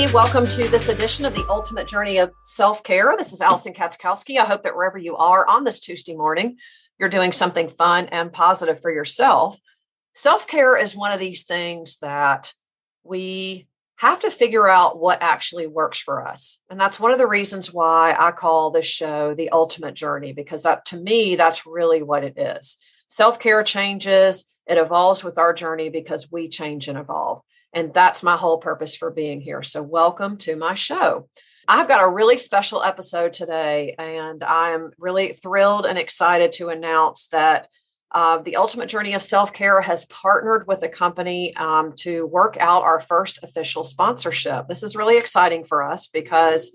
Everybody. Welcome to this edition of the Ultimate Journey of Self Care. This is Alison Katschkowsky. I hope that wherever you are on this Tuesday morning, you're doing something fun and positive for yourself. Self care is one of these things that we have to figure out what actually works for us. And that's one of the reasons why I call this show the ultimate journey, because that, to me, that's really what it is. Self care changes, it evolves with our journey because we change and evolve. And that's my whole purpose for being here. So, welcome to my show. I've got a really special episode today, and I'm really thrilled and excited to announce that uh, the Ultimate Journey of Self Care has partnered with a company um, to work out our first official sponsorship. This is really exciting for us because,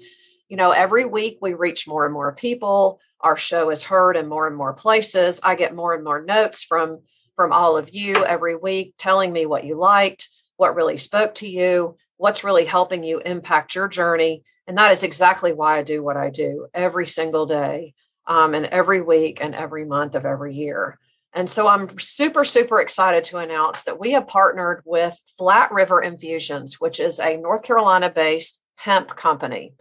you know, every week we reach more and more people. Our show is heard in more and more places. I get more and more notes from from all of you every week telling me what you liked what really spoke to you, what's really helping you impact your journey. And that is exactly why I do what I do every single day, um, and every week, and every month of every year. And so I'm super, super excited to announce that we have partnered with Flat River Infusions, which is a North Carolina based hemp company.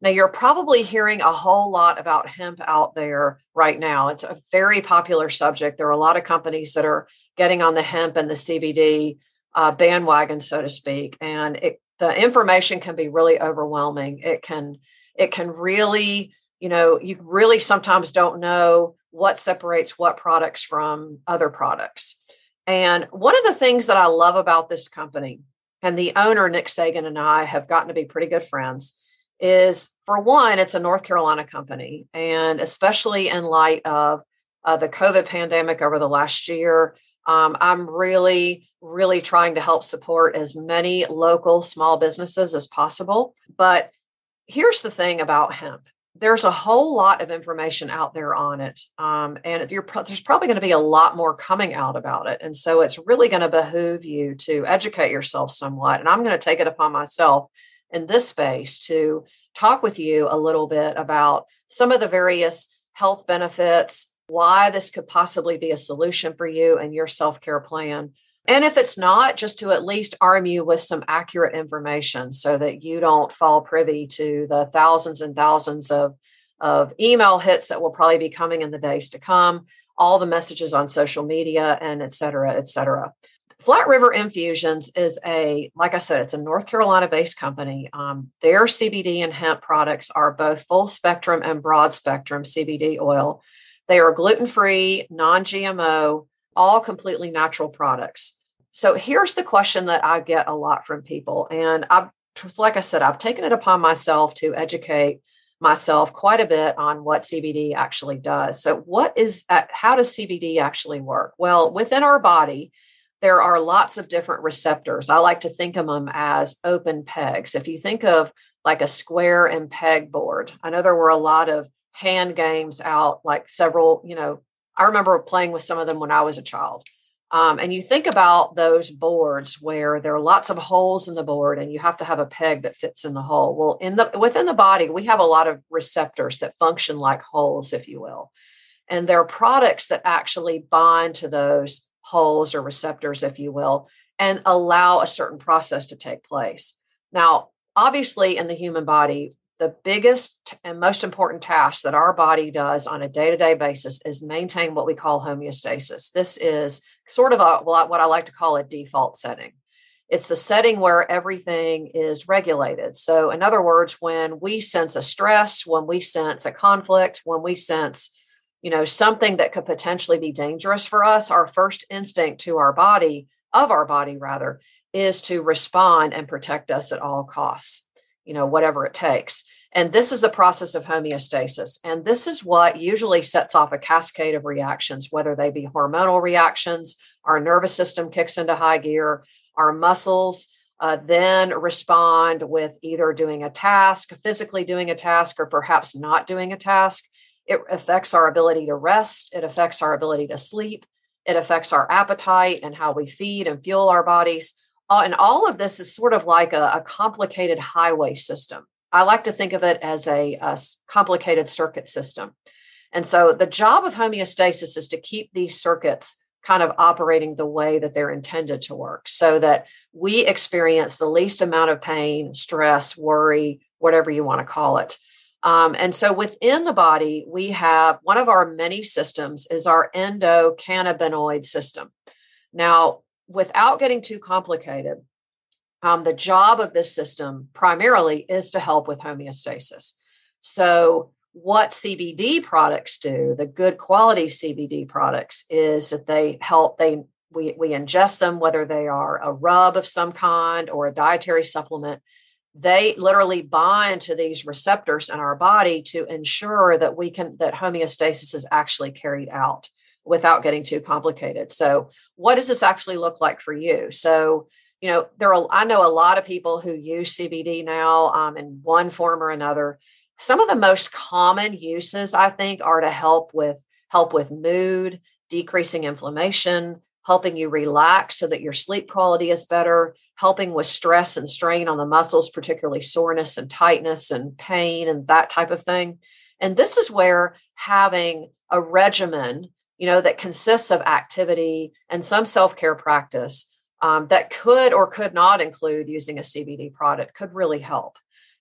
Now, you're probably hearing a whole lot about hemp out there right now. It's a very popular subject. There are a lot of companies that are getting on the hemp and the CBD uh, bandwagon, so to speak, and it, the information can be really overwhelming. It can it can really you know you really sometimes don't know what separates what products from other products. And one of the things that I love about this company and the owner Nick Sagan and I have gotten to be pretty good friends is for one, it's a North Carolina company, and especially in light of uh, the COVID pandemic over the last year, um, I'm really, really trying to help support as many local small businesses as possible. But here's the thing about hemp there's a whole lot of information out there on it. Um, and there's probably going to be a lot more coming out about it. And so it's really going to behoove you to educate yourself somewhat. And I'm going to take it upon myself in this space to talk with you a little bit about some of the various health benefits why this could possibly be a solution for you and your self care plan. And if it's not, just to at least arm you with some accurate information so that you don't fall privy to the thousands and thousands of, of email hits that will probably be coming in the days to come, all the messages on social media, and et cetera, et cetera. Flat River Infusions is a, like I said, it's a North Carolina based company. Um, their CBD and hemp products are both full spectrum and broad spectrum CBD oil. They are gluten free, non GMO, all completely natural products. So here's the question that I get a lot from people. And I've, like I said, I've taken it upon myself to educate myself quite a bit on what CBD actually does. So, what is, uh, how does CBD actually work? Well, within our body, there are lots of different receptors. I like to think of them as open pegs. If you think of like a square and peg board, I know there were a lot of hand games out, like several, you know, I remember playing with some of them when I was a child. Um, and you think about those boards where there are lots of holes in the board and you have to have a peg that fits in the hole. Well, in the within the body, we have a lot of receptors that function like holes, if you will. And there are products that actually bind to those holes or receptors, if you will, and allow a certain process to take place. Now, obviously, in the human body, the biggest and most important task that our body does on a day-to-day basis is maintain what we call homeostasis. This is sort of a, what i like to call a default setting. It's the setting where everything is regulated. So in other words when we sense a stress when we sense a conflict when we sense you know something that could potentially be dangerous for us our first instinct to our body of our body rather is to respond and protect us at all costs you know, whatever it takes. And this is the process of homeostasis. And this is what usually sets off a cascade of reactions, whether they be hormonal reactions, our nervous system kicks into high gear, our muscles uh, then respond with either doing a task, physically doing a task, or perhaps not doing a task. It affects our ability to rest, it affects our ability to sleep, it affects our appetite and how we feed and fuel our bodies. Uh, and all of this is sort of like a, a, complicated highway system. I like to think of it as a, a complicated circuit system. And so the job of homeostasis is to keep these circuits kind of operating the way that they're intended to work so that we experience the least amount of pain, stress, worry, whatever you want to call it. Um, and so within the body, we have one of our many systems is our endocannabinoid system. Now, without getting too complicated, um, the job of this system primarily is to help with homeostasis. So, what CBD products do, the good quality CBD products, is that they help, they we, we ingest them, whether they are a rub of some kind or a dietary supplement. They literally bind to these receptors in our body to ensure that we can that homeostasis is actually carried out without getting too complicated. So, what does this actually look like for you? So, you know, there are I know a lot of people who use CBD now um, in one form or another. Some of the most common uses, I think, are to help with help with mood, decreasing inflammation, helping you relax so that your sleep quality is better, helping with stress and strain on the muscles, particularly soreness and tightness and pain and that type of thing. And this is where having a regimen, you know, that consists of activity and some self-care practice um, that could or could not include using a CBD product could really help.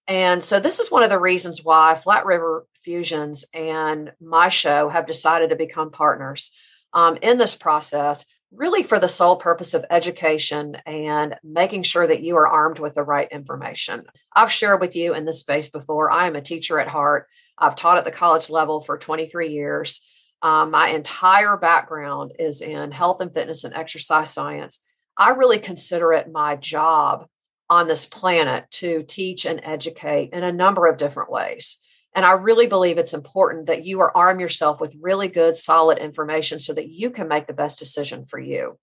And so this is one of the reasons why Flat River Fusions and my show have decided to become partners um, in this process, really for the sole purpose of education and making sure that you are armed with the right information. I've shared with you in this space before. I am a teacher at heart. I've taught at the college level for 23 years. Um, my entire background is in health and fitness and exercise science. I really consider it my job on this planet to teach and educate in a number of different ways. And I really believe it's important that you are arm yourself with really good, solid information so that you can make the best decision for you.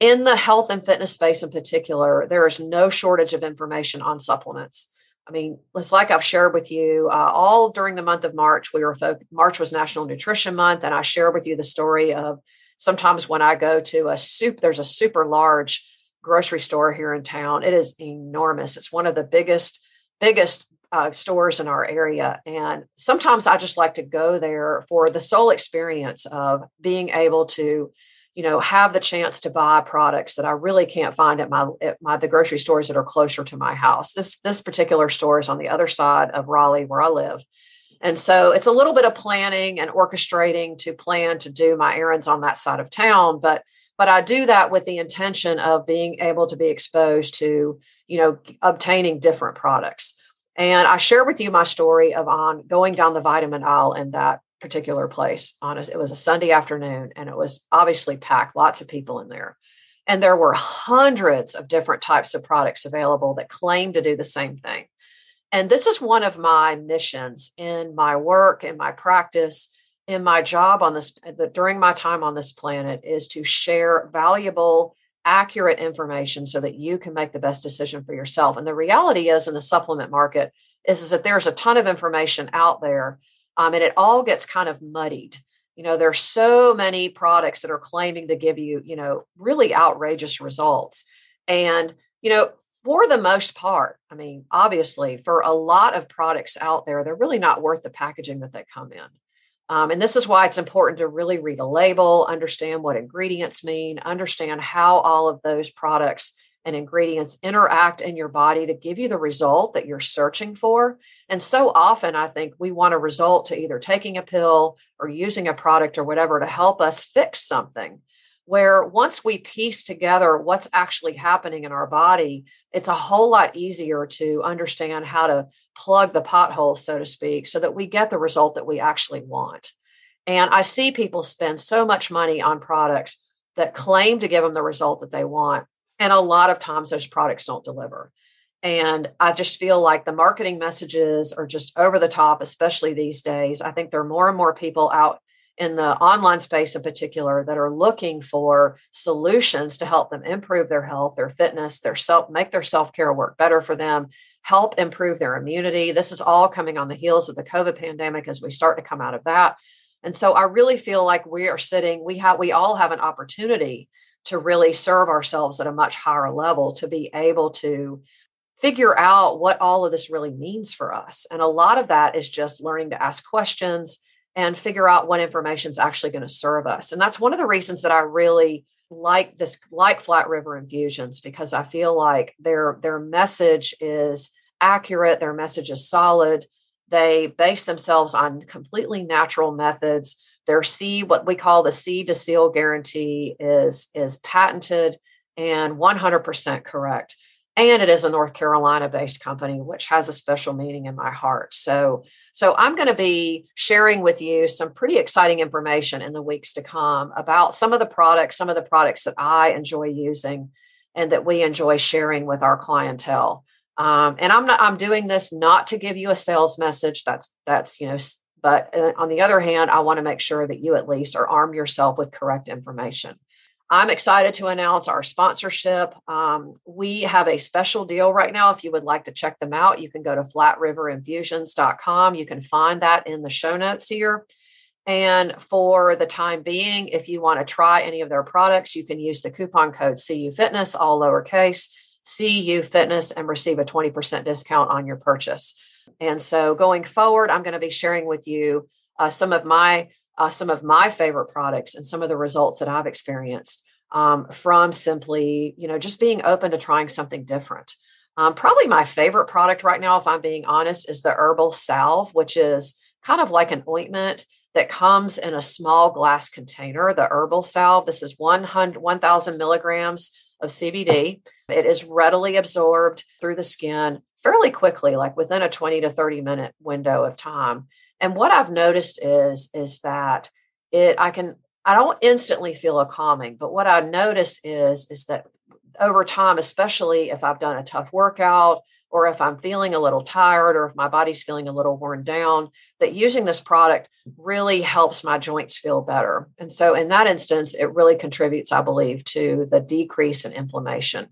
In the health and fitness space in particular, there is no shortage of information on supplements. I mean, it's like I've shared with you uh, all during the month of March. We were March was National Nutrition Month, and I shared with you the story of sometimes when I go to a soup, there's a super large grocery store here in town. It is enormous. It's one of the biggest, biggest uh, stores in our area. And sometimes I just like to go there for the sole experience of being able to, you know, have the chance to buy products that I really can't find at my at my the grocery stores that are closer to my house. This this particular store is on the other side of Raleigh where I live. And so it's a little bit of planning and orchestrating to plan to do my errands on that side of town, but but I do that with the intention of being able to be exposed to, you know, obtaining different products. And I share with you my story of on going down the vitamin aisle in that particular place on a, it was a Sunday afternoon and it was obviously packed, lots of people in there. And there were hundreds of different types of products available that claim to do the same thing. And this is one of my missions in my work, in my practice, in my job on this, during my time on this planet, is to share valuable, accurate information so that you can make the best decision for yourself. And the reality is, in the supplement market, is, is that there's a ton of information out there, um, and it all gets kind of muddied. You know, there's so many products that are claiming to give you, you know, really outrageous results. And, you know, for the most part, I mean, obviously, for a lot of products out there, they're really not worth the packaging that they come in. Um, and this is why it's important to really read a label, understand what ingredients mean, understand how all of those products and ingredients interact in your body to give you the result that you're searching for. And so often, I think we want a result to either taking a pill or using a product or whatever to help us fix something where once we piece together what's actually happening in our body, it's a whole lot easier to understand how to plug the pothole, so to speak, so that we get the result that we actually want. And I see people spend so much money on products that claim to give them the result that they want. And a lot of times those products don't deliver. And I just feel like the marketing messages are just over the top, especially these days. I think there are more and more people out in the online space in particular that are looking for solutions to help them improve their health, their fitness, their self, make their self care work better for them, help improve their immunity. This is all coming on the heels of the COVID pandemic as we start to come out of that. And so I really feel like we are sitting, we have, we all have an opportunity to really serve ourselves at a much higher level to be able to figure out what all of this really means for us. And a lot of that is just learning to ask questions and figure out what information is actually going to serve us. And that's one of the reasons that I really like this like Flat River Infusions because I feel like their their message is accurate, their message is solid. They base themselves on completely natural methods. Their C, what we call the C to seal guarantee, is is patented and 100% correct. And it is a north carolina based company which has a special meaning in my heart. So so i'm going to be sharing with you some pretty exciting information in the weeks to come about some of the products some of the products that i enjoy using and that we enjoy sharing with our clientele. Um, and i'm not i'm doing this not to give you a sales message. That's that's you know but uh, on the other hand i want to make sure that you at least are arm yourself with correct information I'm excited to announce our sponsorship. Um, we have a special deal right now. If you would like to check them out, you can go to flatriverinfusions.com. You can find that in the show notes here. And for the time being, if you want to try any of their products, you can use the coupon code CU Fitness, all lowercase, CU Fitness, and receive a 20% discount on your purchase. And so going forward, I'm going to be sharing with you uh, some of my uh, some of my favorite products and some of the results that I've experienced um, from simply, you know, just being open to trying something different. Um, probably my favorite product right now, if I'm being honest, is the herbal salve, which is kind of like an ointment that comes in a small glass container. The herbal salve, this is 100, 1,000 milligrams of CBD. It is readily absorbed through the skin fairly quickly, like within a 20 to 30 minute window of time. And what I've noticed is is that it I can I don't instantly feel a calming, but what I notice is is that over time, especially if I've done a tough workout or if I'm feeling a little tired or if my body's feeling a little worn down, that using this product really helps my joints feel better. And so in that instance, it really contributes, I believe, to the decrease in inflammation.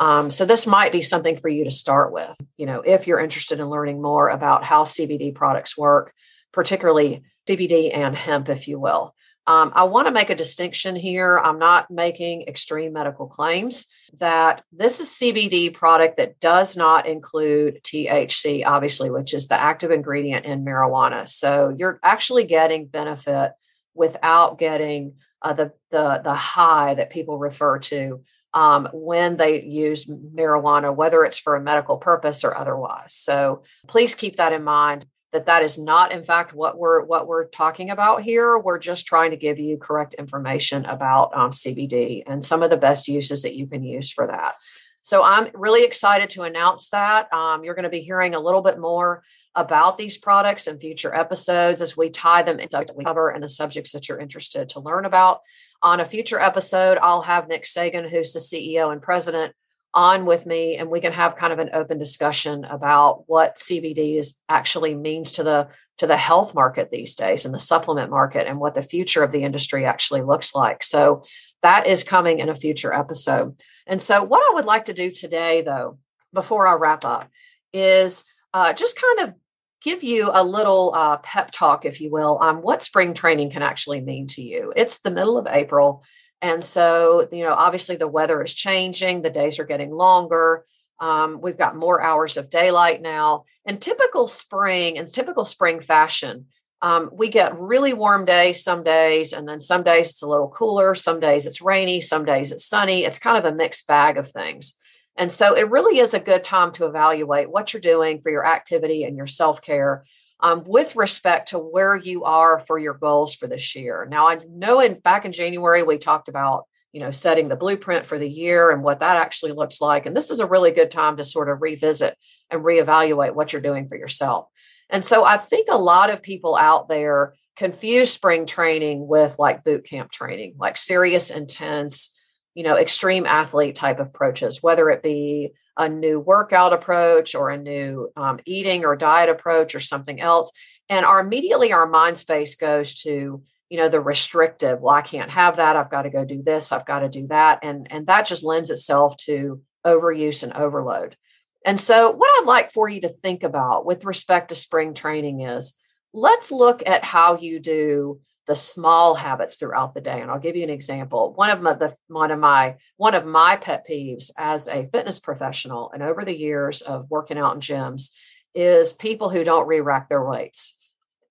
Um, so this might be something for you to start with, you know, if you're interested in learning more about how CBD products work, particularly CBD and hemp, if you will. Um, I want to make a distinction here. I'm not making extreme medical claims that this is CBD product that does not include THC, obviously, which is the active ingredient in marijuana. So you're actually getting benefit without getting uh, the the the high that people refer to um, when they use marijuana, whether it's for a medical purpose or otherwise. So please keep that in mind that that is not in fact what we're what we're talking about here. We're just trying to give you correct information about um, cbd and some of the best uses that you can use for that. So i'm really excited to announce that. Um, you're going to be hearing a little bit more about these products in future episodes as we tie them into what we cover and the subjects that you're interested to learn about on a future episode, I'll have Nick Sagan, who's the CEO and president, on with me, and we can have kind of an open discussion about what CBD is actually means to the to the health market these days and the supplement market, and what the future of the industry actually looks like. So that is coming in a future episode. And so, what I would like to do today, though, before I wrap up, is uh, just kind of give you a little uh, pep talk, if you will, on what spring training can actually mean to you. It's the middle of April. And so, you know, obviously the weather is changing, the days are getting longer. Um, we've got more hours of daylight now. In typical spring, in typical spring fashion, um, we get really warm days some days, and then some days it's a little cooler. Some days it's rainy, some days it's sunny. It's kind of a mixed bag of things. And so it really is a good time to evaluate what you're doing for your activity and your self care um, with respect to where you are for your goals for this year. Now, I know in back in January, we talked about you know setting the blueprint for the year and what that actually looks like and this is a really good time to sort of revisit and reevaluate what you're doing for yourself and so i think a lot of people out there confuse spring training with like boot camp training like serious intense you know extreme athlete type approaches whether it be a new workout approach or a new um, eating or diet approach or something else. And our immediately our mind space goes to you know the restrictive well i can't have that. I've got to go do this. I've got to do that. And and that just lends itself to overuse and overload. And so what i'd like for you to think about with respect to spring training is let's look at how you do the small habits throughout the day and i'll give you an example one of my the one of my one of my pet peeves as a fitness professional and over the years of working out in gyms is people who don't re-rack their weights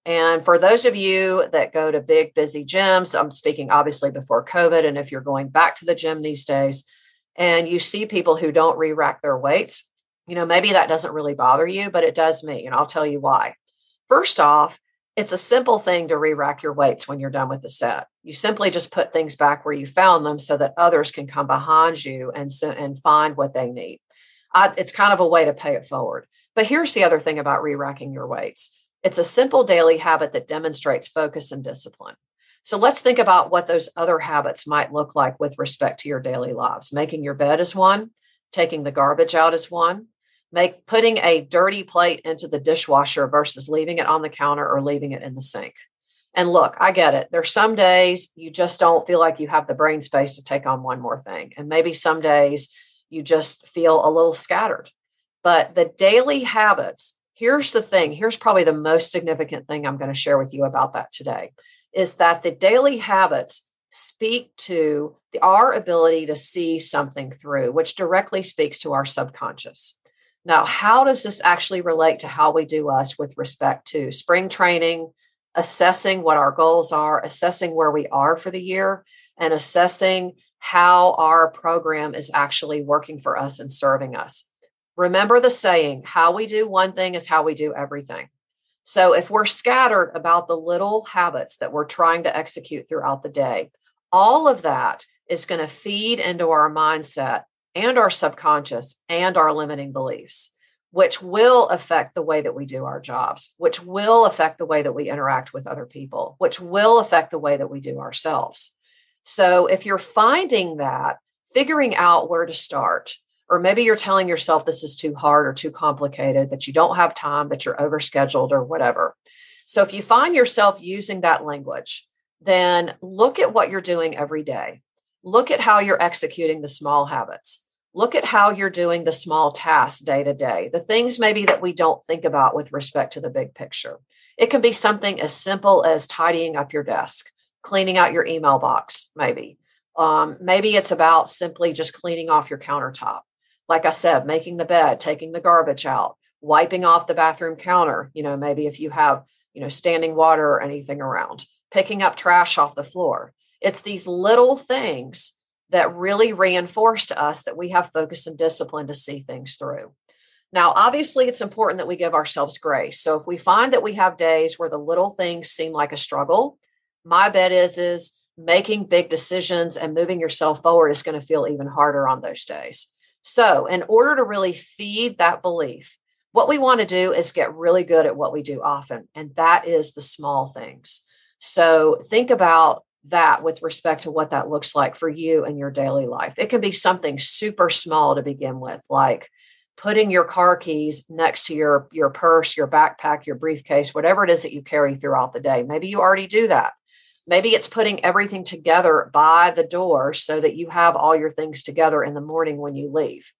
And for those of you that go to big, busy gyms, I'm speaking obviously before COVID. And if you're going back to the gym these days and you see people who don't re rack their weights, you know, maybe that doesn't really bother you, but it does me. And I'll tell you why. First off, it's a simple thing to re rack your weights when you're done with the set. You simply just put things back where you found them so that others can come behind you and, and find what they need. I, it's kind of a way to pay it forward. But here's the other thing about re racking your weights it's a simple daily habit that demonstrates focus and discipline. So let's think about what those other habits might look like with respect to your daily lives. Making your bed is one, taking the garbage out is one, make putting a dirty plate into the dishwasher versus leaving it on the counter or leaving it in the sink. And look, I get it. There's some days you just don't feel like you have the brain space to take on one more thing. And maybe some days you just feel a little scattered. But the daily habits here's the thing here's probably the most significant thing i'm going to share with you about that today is that the daily habits speak to the, our ability to see something through which directly speaks to our subconscious now how does this actually relate to how we do us with respect to spring training assessing what our goals are assessing where we are for the year and assessing how our program is actually working for us and serving us Remember the saying, how we do one thing is how we do everything. So if we're scattered about the little habits that we're trying to execute throughout the day, all of that is going to feed into our mindset and our subconscious and our limiting beliefs, which will affect the way that we do our jobs, which will affect the way that we interact with other people, which will affect the way that we do ourselves. So if you're finding that, figuring out where to start, or maybe you're telling yourself this is too hard or too complicated, that you don't have time, that you're overscheduled or whatever. So if you find yourself using that language, then look at what you're doing every day. Look at how you're executing the small habits. Look at how you're doing the small tasks day to day, the things maybe that we don't think about with respect to the big picture. It can be something as simple as tidying up your desk, cleaning out your email box, maybe. Um, maybe it's about simply just cleaning off your countertop like I said, making the bed, taking the garbage out, wiping off the bathroom counter, you know, maybe if you have, you know, standing water or anything around, picking up trash off the floor. It's these little things that really reinforce to us that we have focus and discipline to see things through. Now, obviously, it's important that we give ourselves grace. So if we find that we have days where the little things seem like a struggle, my bet is is making big decisions and moving yourself forward is going to feel even harder on those days. So, in order to really feed that belief, what we want to do is get really good at what we do often, and that is the small things. So, think about that with respect to what that looks like for you in your daily life. It can be something super small to begin with, like putting your car keys next to your your purse, your backpack, your briefcase, whatever it is that you carry throughout the day. Maybe you already do that. Maybe it's putting everything together by the door so that you have all your things together in the morning when you leave.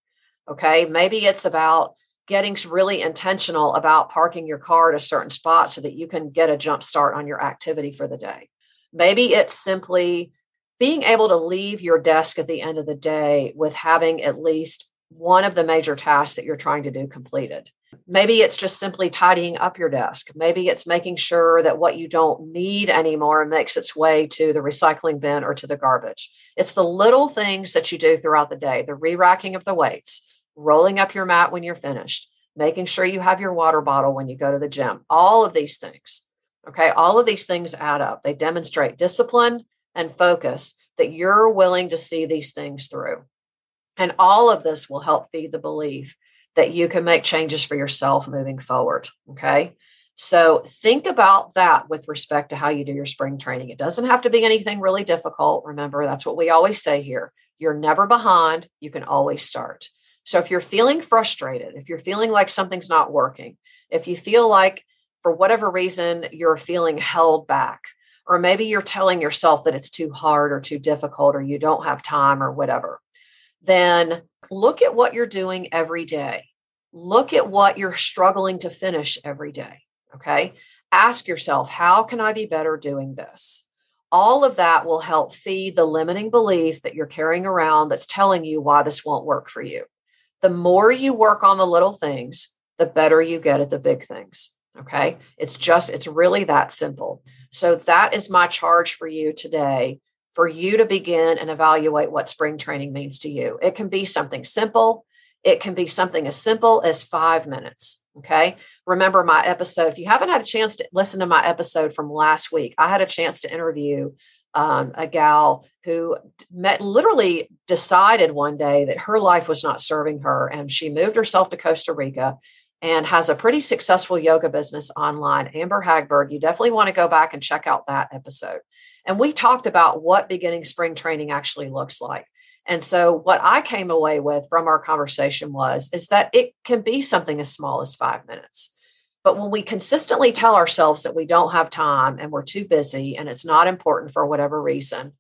Okay. Maybe it's about getting really intentional about parking your car at a certain spot so that you can get a jump start on your activity for the day. Maybe it's simply being able to leave your desk at the end of the day with having at least one of the major tasks that you're trying to do completed. Maybe it's just simply tidying up your desk. Maybe it's making sure that what you don't need anymore makes its way to the recycling bin or to the garbage. It's the little things that you do throughout the day the re racking of the weights, rolling up your mat when you're finished, making sure you have your water bottle when you go to the gym. All of these things. Okay. All of these things add up. They demonstrate discipline and focus that you're willing to see these things through. And all of this will help feed the belief that you can make changes for yourself moving forward. Okay. So think about that with respect to how you do your spring training. It doesn't have to be anything really difficult. Remember, that's what we always say here. You're never behind. You can always start. So if you're feeling frustrated, if you're feeling like something's not working, if you feel like for whatever reason you're feeling held back, or maybe you're telling yourself that it's too hard or too difficult or you don't have time or whatever, then look at what you're doing every day. Look at what you're struggling to finish every day. Okay. Ask yourself, how can I be better doing this? All of that will help feed the limiting belief that you're carrying around that's telling you why this won't work for you. The more you work on the little things, the better you get at the big things. Okay. It's just, it's really that simple. So that is my charge for you today for you to begin and evaluate what spring training means to you. It can be something simple. It can be something as simple as five minutes. Okay. Remember my episode. If you haven't had a chance to listen to my episode from last week, I had a chance to interview um, a gal who met literally decided one day that her life was not serving her and she moved herself to Costa Rica and has a pretty successful yoga business online. Amber Hagberg, you definitely want to go back and check out that episode. And we talked about what beginning spring training actually looks like. And so what I came away with from our conversation was is that it can be something as small as 5 minutes. But when we consistently tell ourselves that we don't have time and we're too busy and it's not important for whatever reason,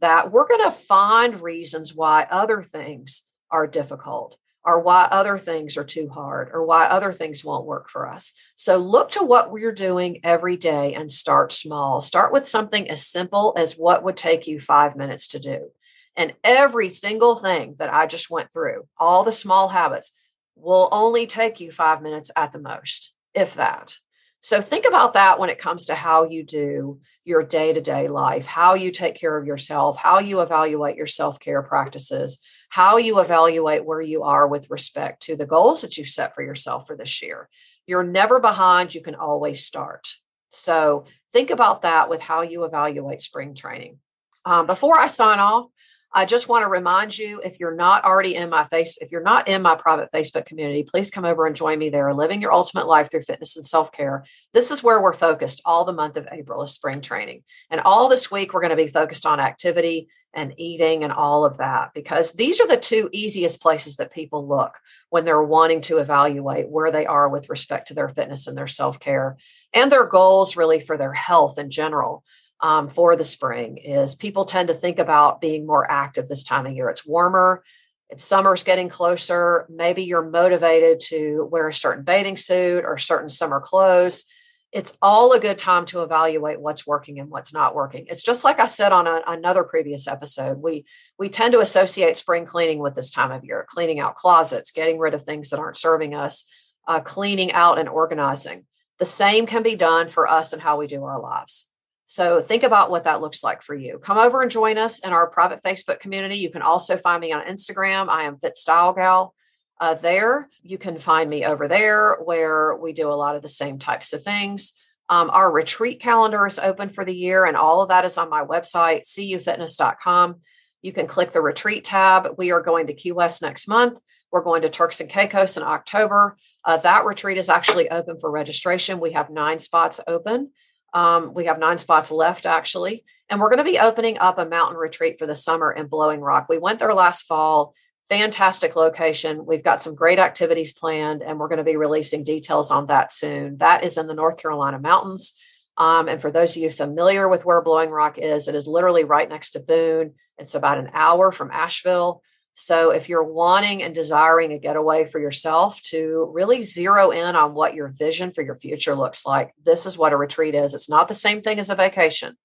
that we're going to find reasons why other things are difficult or why other things are too hard or why other things won't work for us. So look to what we're doing every day and start small. Start with something as simple as what would take you five minutes to do. And every single thing that I just went through, all the small habits, will only take you five minutes at the most if that. So think about that when it comes to how you do your day to day life, how you take care of yourself, how you evaluate your self care practices, how you evaluate where you are with respect to the goals that you've set for yourself for this year. You're never behind, you can always start. So think about that with how you evaluate spring training. Um, before I sign off, I just want to remind you if you're not already in my face, if you're not in my private Facebook community, please come over and join me there. Living your ultimate life through fitness and self care. This is where we're focused all the month of April is spring training. And all this week, we're going to be focused on activity and eating and all of that because these are the two easiest places that people look when they're wanting to evaluate where they are with respect to their fitness and their self care and their goals really for their health in general um, for the spring is people tend to think about being more active this time of year. It's warmer, it's summer's getting closer. Maybe you're motivated to wear a certain bathing suit or certain summer clothes. It's all a good time to evaluate what's working and what's not working. It's just like I said on a, another previous episode. We we tend to associate spring cleaning with this time of year, cleaning out closets, getting rid of things that aren't serving us, uh, cleaning out and organizing. The same can be done for us and how we do our lives. So think about what that looks like for you. Come over and join us in our private Facebook community. You can also find me on Instagram. I am Fit Style Gal. Uh, there, you can find me over there where we do a lot of the same types of things. Um, our retreat calendar is open for the year, and all of that is on my website, cufitness.com. You can click the retreat tab. We are going to Key West next month. We're going to Turks and Caicos in October. Uh, that retreat is actually open for registration. We have nine spots open. Um, we have nine spots left actually. And we're going to be opening up a mountain retreat for the summer in Blowing Rock. We went there last fall. Fantastic location. We've got some great activities planned, and we're going to be releasing details on that soon. That is in the North Carolina mountains. Um, and for those of you familiar with where Blowing Rock is, it is literally right next to Boone. It's about an hour from Asheville. So, if you're wanting and desiring a getaway for yourself to really zero in on what your vision for your future looks like, this is what a retreat is. It's not the same thing as a vacation.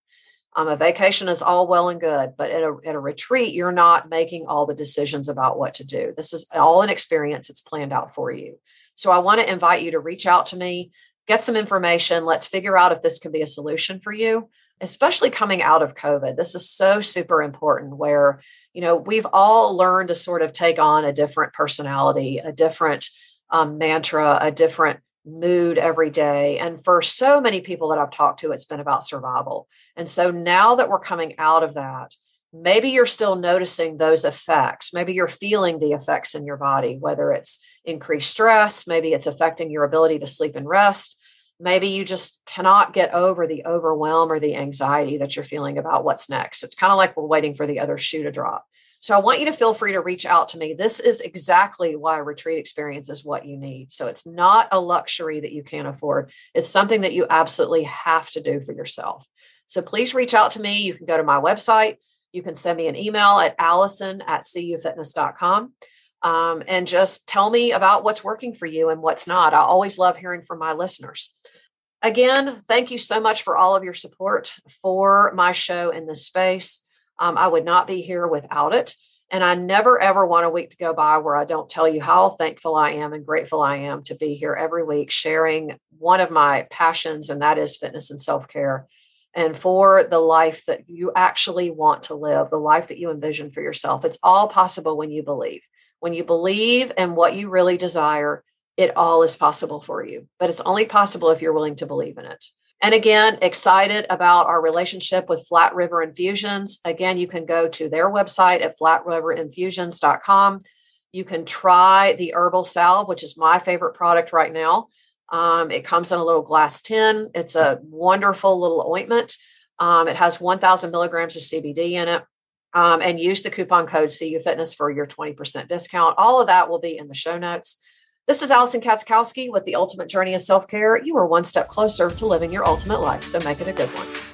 Um, a vacation is all well and good, but at a, at a retreat, you're not making all the decisions about what to do. This is all an experience, it's planned out for you. So, I want to invite you to reach out to me, get some information. Let's figure out if this can be a solution for you especially coming out of COVID. This is so super important where, you know, we've all learned to sort of take on a different personality, a different um, mantra, a different mood every day. And for so many people that I've talked to, it's been about survival. And so now that we're coming out of that, maybe you're still noticing those effects. Maybe you're feeling the effects in your body, whether it's increased stress, maybe it's affecting your ability to sleep and rest maybe you just cannot get over the overwhelm or the anxiety that you're feeling about what's next. It's kind of like we're waiting for the other shoe to drop. So I want you to feel free to reach out to me. This is exactly why retreat experience is what you need. So it's not a luxury that you can't afford. It's something that you absolutely have to do for yourself. So please reach out to me. You can go to my website. You can send me an email at alison at cufitness.com um, and just tell me about what's working for you and what's not. I always love hearing from my listeners. Again, thank you so much for all of your support for my show in this space. Um, I would not be here without it. And I never, ever want a week to go by where I don't tell you how thankful I am and grateful I am to be here every week sharing one of my passions, and that is fitness and self care. And for the life that you actually want to live, the life that you envision for yourself. It's all possible when you believe. When you believe in what you really desire, it all is possible for you. But it's only possible if you're willing to believe in it. And again, excited about our relationship with Flat River Infusions. Again, you can go to their website at flatriverinfusions.com. You can try the herbal salve, which is my favorite product right now. Um, it comes in a little glass tin. It's a wonderful little ointment. Um, it has 1,000 milligrams of CBD in it. Um, and use the coupon code CU Fitness for your 20% discount. All of that will be in the show notes. This is Alison Katschkowsky with the Ultimate Journey of Self Care. You are one step closer to living your ultimate life, so make it a good one.